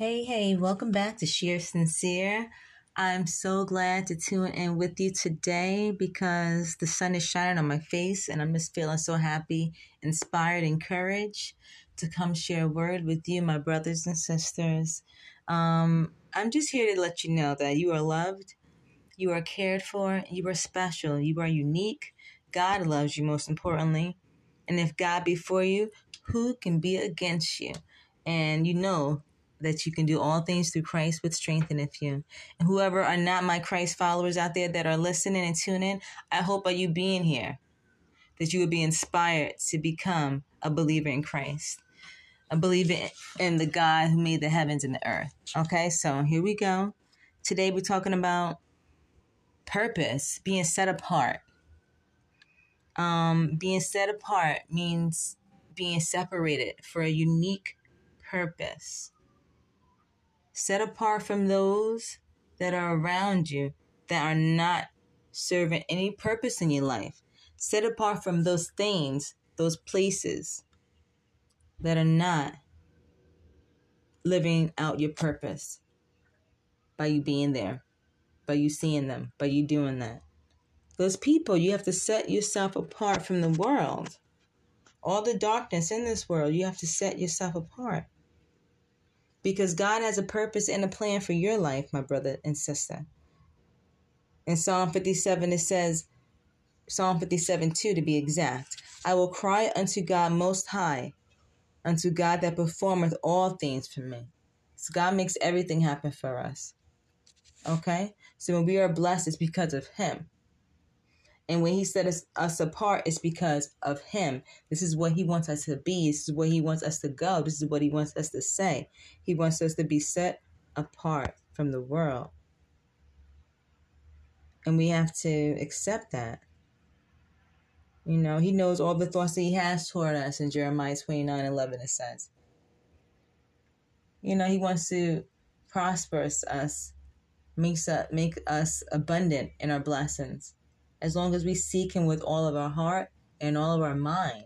Hey, hey, welcome back to Shear Sincere. I'm so glad to tune in with you today because the sun is shining on my face and I'm just feeling so happy, inspired, encouraged to come share a word with you, my brothers and sisters. Um, I'm just here to let you know that you are loved, you are cared for, you are special, you are unique. God loves you most importantly. And if God be for you, who can be against you? And you know that you can do all things through Christ with strengtheneth you. And whoever are not my Christ followers out there that are listening and tuning, I hope by you being here that you will be inspired to become a believer in Christ. A believer in the God who made the heavens and the earth. Okay, so here we go. Today we're talking about purpose, being set apart. Um, being set apart means being separated for a unique purpose set apart from those that are around you that are not serving any purpose in your life. Set apart from those things, those places that are not living out your purpose by you being there, by you seeing them, by you doing that. Those people, you have to set yourself apart from the world. All the darkness in this world, you have to set yourself apart because God has a purpose and a plan for your life, my brother and sister. In Psalm 57, it says, Psalm 57 2 to be exact, I will cry unto God most high, unto God that performeth all things for me. So God makes everything happen for us. Okay? So when we are blessed, it's because of Him. And when he set us, us apart, it's because of him. This is what he wants us to be. This is where he wants us to go. This is what he wants us to say. He wants us to be set apart from the world. And we have to accept that. You know, he knows all the thoughts that he has toward us in Jeremiah 29 11, it says. You know, he wants to prosper us, makes us, make us abundant in our blessings as long as we seek Him with all of our heart and all of our mind.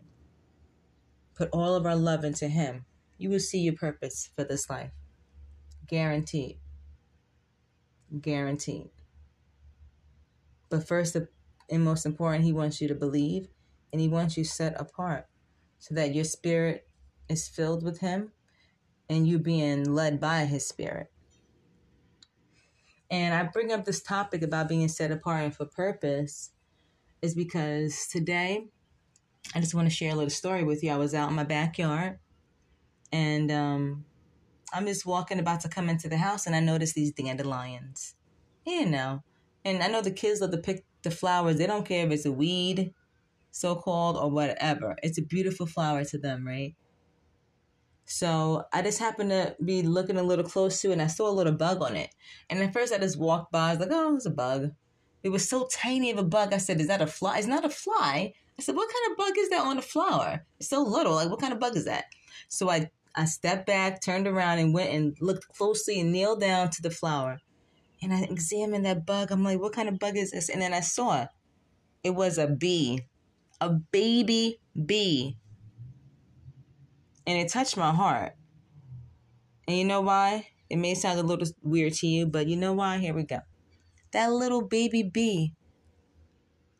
Put all of our love into Him. You will see your purpose for this life. Guaranteed. Guaranteed. But first and most important, He wants you to believe and He wants you set apart so that your spirit is filled with Him and you being led by His Spirit. And I bring up this topic about being set apart and for purpose is because today I just want to share a little story with you. I was out in my backyard and um, I'm just walking about to come into the house and I noticed these dandelions. You know, and I know the kids love to pick the flowers. They don't care if it's a weed, so called, or whatever. It's a beautiful flower to them, right? So I just happened to be looking a little close to it and I saw a little bug on it. And at first I just walked by, I was like, oh, it's a bug. It was so tiny of a bug. I said, is that a fly? It's not a fly. I said, what kind of bug is that on a flower? It's so little. Like, what kind of bug is that? So I, I stepped back, turned around, and went and looked closely and kneeled down to the flower. And I examined that bug. I'm like, what kind of bug is this? And then I saw it was a bee, a baby bee and it touched my heart. And you know why? It may sound a little weird to you, but you know why? Here we go. That little baby bee.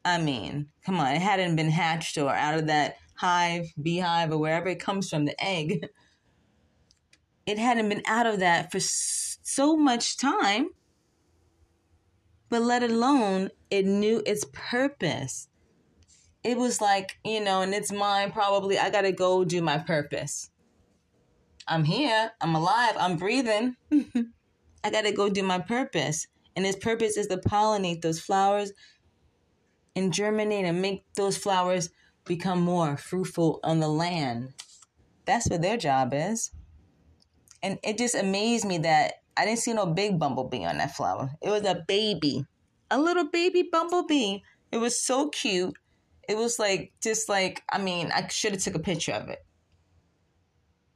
I mean, come on, it hadn't been hatched or out of that hive, beehive, or wherever it comes from, the egg. It hadn't been out of that for so much time, but let alone it knew its purpose it was like, you know, and its mine probably, I got to go do my purpose. I'm here. I'm alive. I'm breathing. I got to go do my purpose. And its purpose is to pollinate those flowers and germinate and make those flowers become more fruitful on the land. That's what their job is. And it just amazed me that I didn't see no big bumblebee on that flower. It was a baby, a little baby bumblebee. It was so cute. It was like just like I mean, I should have took a picture of it.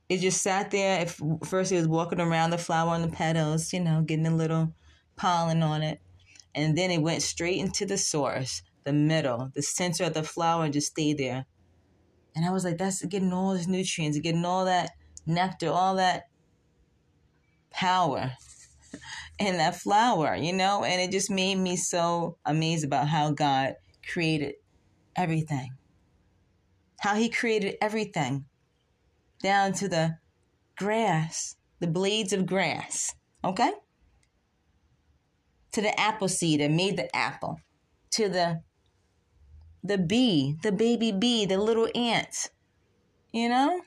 It just sat there. If first it was walking around the flower and the petals, you know, getting a little pollen on it, and then it went straight into the source, the middle, the center of the flower, and just stayed there. And I was like, that's getting all those nutrients, getting all that nectar, all that power in that flower, you know? And it just made me so amazed about how God created everything. How he created everything down to the grass, the blades of grass, okay? To the apple seed that made the apple, to the the bee, the baby bee, the little ant. You know?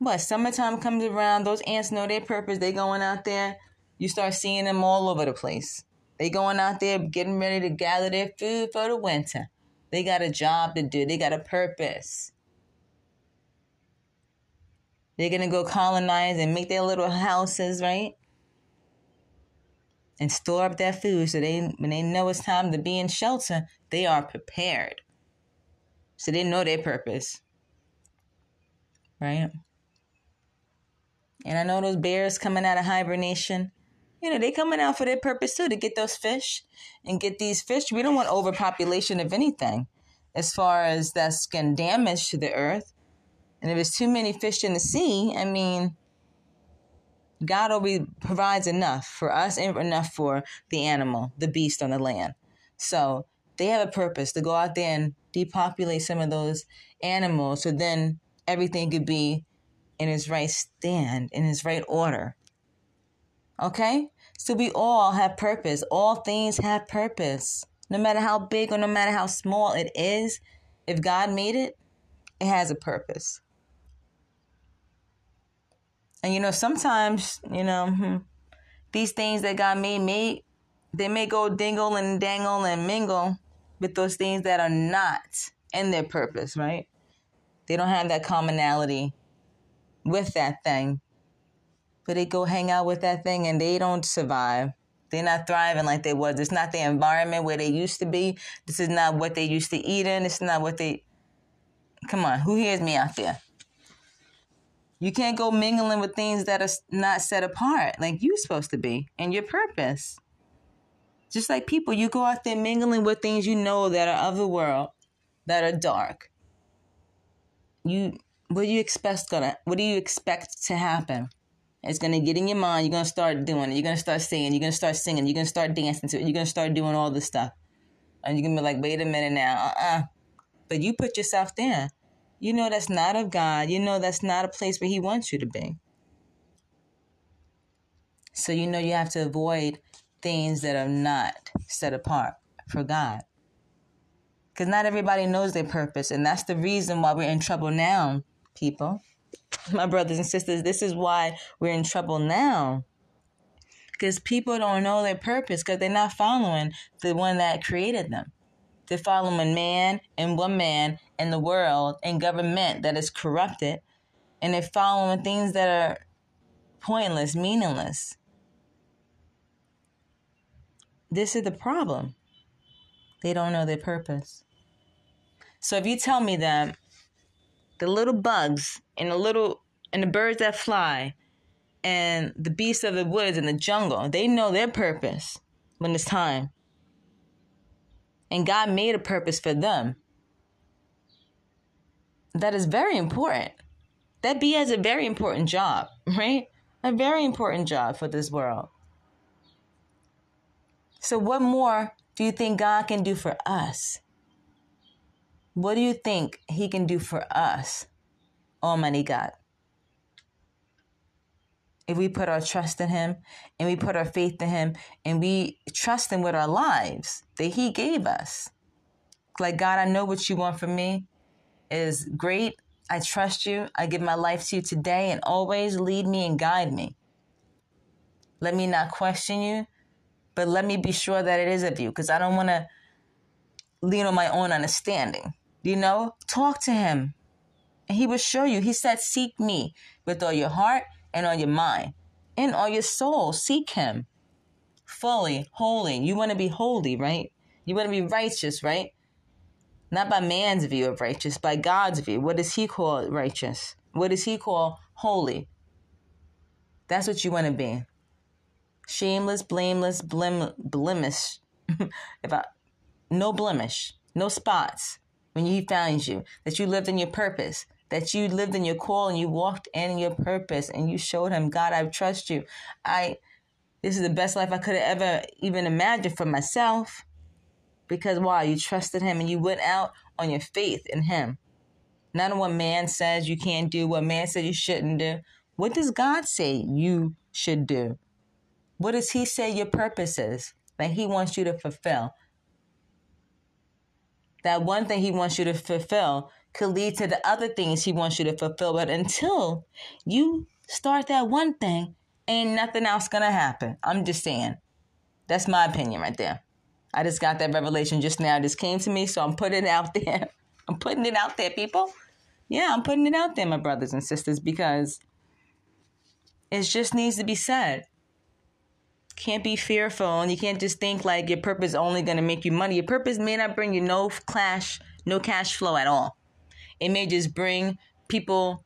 But summertime comes around, those ants know their purpose. They going out there. You start seeing them all over the place. They going out there getting ready to gather their food for the winter. They got a job to do. They got a purpose. They're gonna go colonize and make their little houses, right? And store up their food so they when they know it's time to be in shelter, they are prepared. So they know their purpose. Right? And I know those bears coming out of hibernation, you know, they coming out for their purpose too, to get those fish and get these fish. We don't want overpopulation of anything as far as that's can damage to the earth. And if there's too many fish in the sea, I mean, God always provides enough for us and enough for the animal, the beast on the land. So they have a purpose to go out there and depopulate some of those animals so then everything could be in its right stand, in its right order. Okay? So we all have purpose. All things have purpose. No matter how big or no matter how small it is, if God made it, it has a purpose. And you know, sometimes, you know, hmm, these things that God made, made, they may go dingle and dangle and mingle with those things that are not in their purpose, right? They don't have that commonality with that thing but they go hang out with that thing and they don't survive. They're not thriving like they was. It's not the environment where they used to be. This is not what they used to eat in. It's not what they. Come on, who hears me out there? You can't go mingling with things that are not set apart like you're supposed to be and your purpose. Just like people, you go out there mingling with things you know that are of the world, that are dark. You, what do you expect gonna? What do you expect to happen? It's gonna get in your mind. You're gonna start doing it. You're gonna start singing. You're gonna start singing. You're gonna start dancing to it. You're gonna start doing all this stuff. And you're gonna be like, wait a minute now, uh-uh. But you put yourself there. You know that's not of God. You know that's not a place where He wants you to be. So you know you have to avoid things that are not set apart for God. Because not everybody knows their purpose. And that's the reason why we're in trouble now, people my brothers and sisters, this is why we're in trouble now. Because people don't know their purpose because they're not following the one that created them. They're following man and woman and the world and government that is corrupted. And they're following things that are pointless, meaningless. This is the problem. They don't know their purpose. So if you tell me that the little bugs and the little and the birds that fly and the beasts of the woods and the jungle, they know their purpose when it's time. And God made a purpose for them. That is very important. That bee has a very important job, right? A very important job for this world. So, what more do you think God can do for us? What do you think He can do for us, Almighty God? If we put our trust in Him and we put our faith in Him and we trust Him with our lives that He gave us. Like, God, I know what you want from me is great. I trust you. I give my life to you today and always lead me and guide me. Let me not question you, but let me be sure that it is of you because I don't want to lean on my own understanding. You know, talk to him. And he will show you. He said, Seek me with all your heart and all your mind and all your soul. Seek him fully, holy. You want to be holy, right? You want to be righteous, right? Not by man's view of righteous, by God's view. What does he call righteous? What does he call holy? That's what you want to be. Shameless, blameless, blim, blemish. I, no blemish, no spots when he finds you, that you lived in your purpose, that you lived in your call and you walked in your purpose and you showed him, God, I trust you. I this is the best life I could have ever even imagined for myself. Because why? You trusted him and you went out on your faith in him. None of what man says you can't do, what man says you shouldn't do. What does God say you should do? What does he say your purpose is that he wants you to fulfill? That one thing he wants you to fulfill could lead to the other things he wants you to fulfill. But until you start that one thing, ain't nothing else gonna happen. I'm just saying. That's my opinion right there. I just got that revelation just now. It just came to me, so I'm putting it out there. I'm putting it out there, people. Yeah, I'm putting it out there, my brothers and sisters, because it just needs to be said. Can't be fearful, and you can't just think like your purpose only going to make you money. Your purpose may not bring you no cash, no cash flow at all. It may just bring people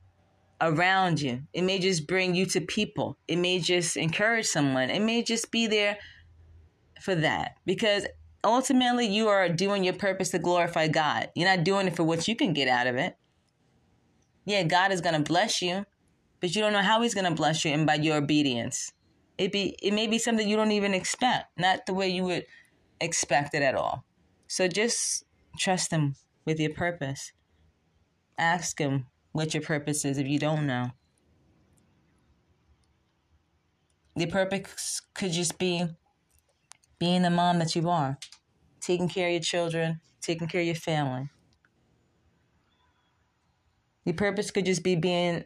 around you. It may just bring you to people. It may just encourage someone. It may just be there for that because ultimately you are doing your purpose to glorify God. You're not doing it for what you can get out of it. Yeah, God is going to bless you, but you don't know how he's going to bless you and by your obedience. It be it may be something you don't even expect, not the way you would expect it at all. So just trust him with your purpose. Ask him what your purpose is if you don't know. Your purpose could just be being the mom that you are, taking care of your children, taking care of your family. Your purpose could just be being,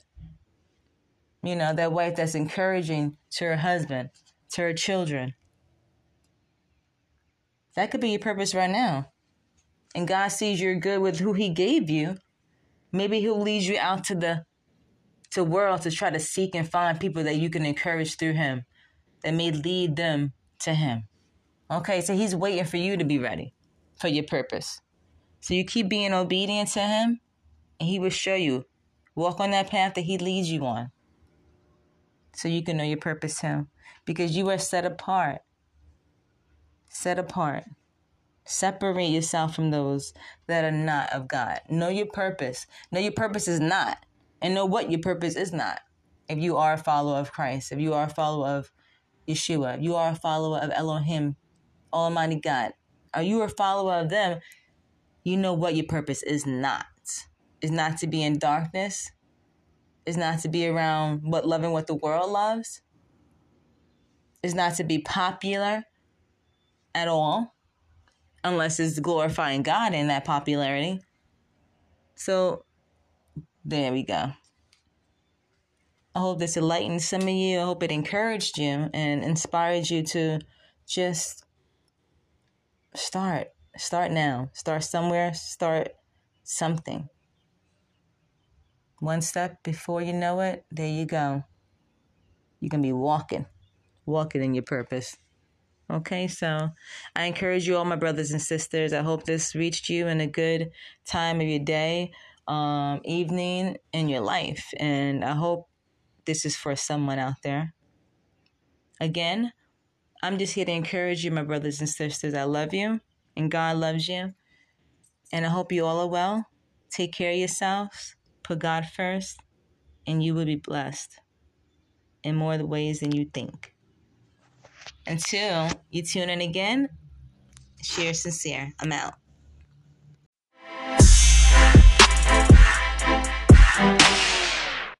you know, that wife that's encouraging to her husband, to her children. That could be your purpose right now. And God sees you're good with who He gave you. Maybe He'll lead you out to the to world to try to seek and find people that you can encourage through Him, that may lead them to Him. Okay, so He's waiting for you to be ready for your purpose. So you keep being obedient to Him, and He will show you. Walk on that path that He leads you on. So you can know your purpose too. Because you are set apart. Set apart. Separate yourself from those that are not of God. Know your purpose. Know your purpose is not. And know what your purpose is not. If you are a follower of Christ, if you are a follower of Yeshua, if you are a follower of Elohim, Almighty God, are you a follower of them? You know what your purpose is not is not to be in darkness, is not to be around what loving what the world loves, is not to be popular at all, unless it's glorifying God in that popularity. So there we go. I hope this enlightened some of you. I hope it encouraged you and inspired you to just start. Start now. Start somewhere. Start something. One step before you know it, there you go. You can be walking, walking in your purpose. Okay, so I encourage you all, my brothers and sisters. I hope this reached you in a good time of your day, um, evening, in your life. And I hope this is for someone out there. Again, I'm just here to encourage you, my brothers and sisters. I love you, and God loves you. And I hope you all are well. Take care of yourselves. Put God first, and you will be blessed in more ways than you think. Until you tune in again, share sincere. I'm out.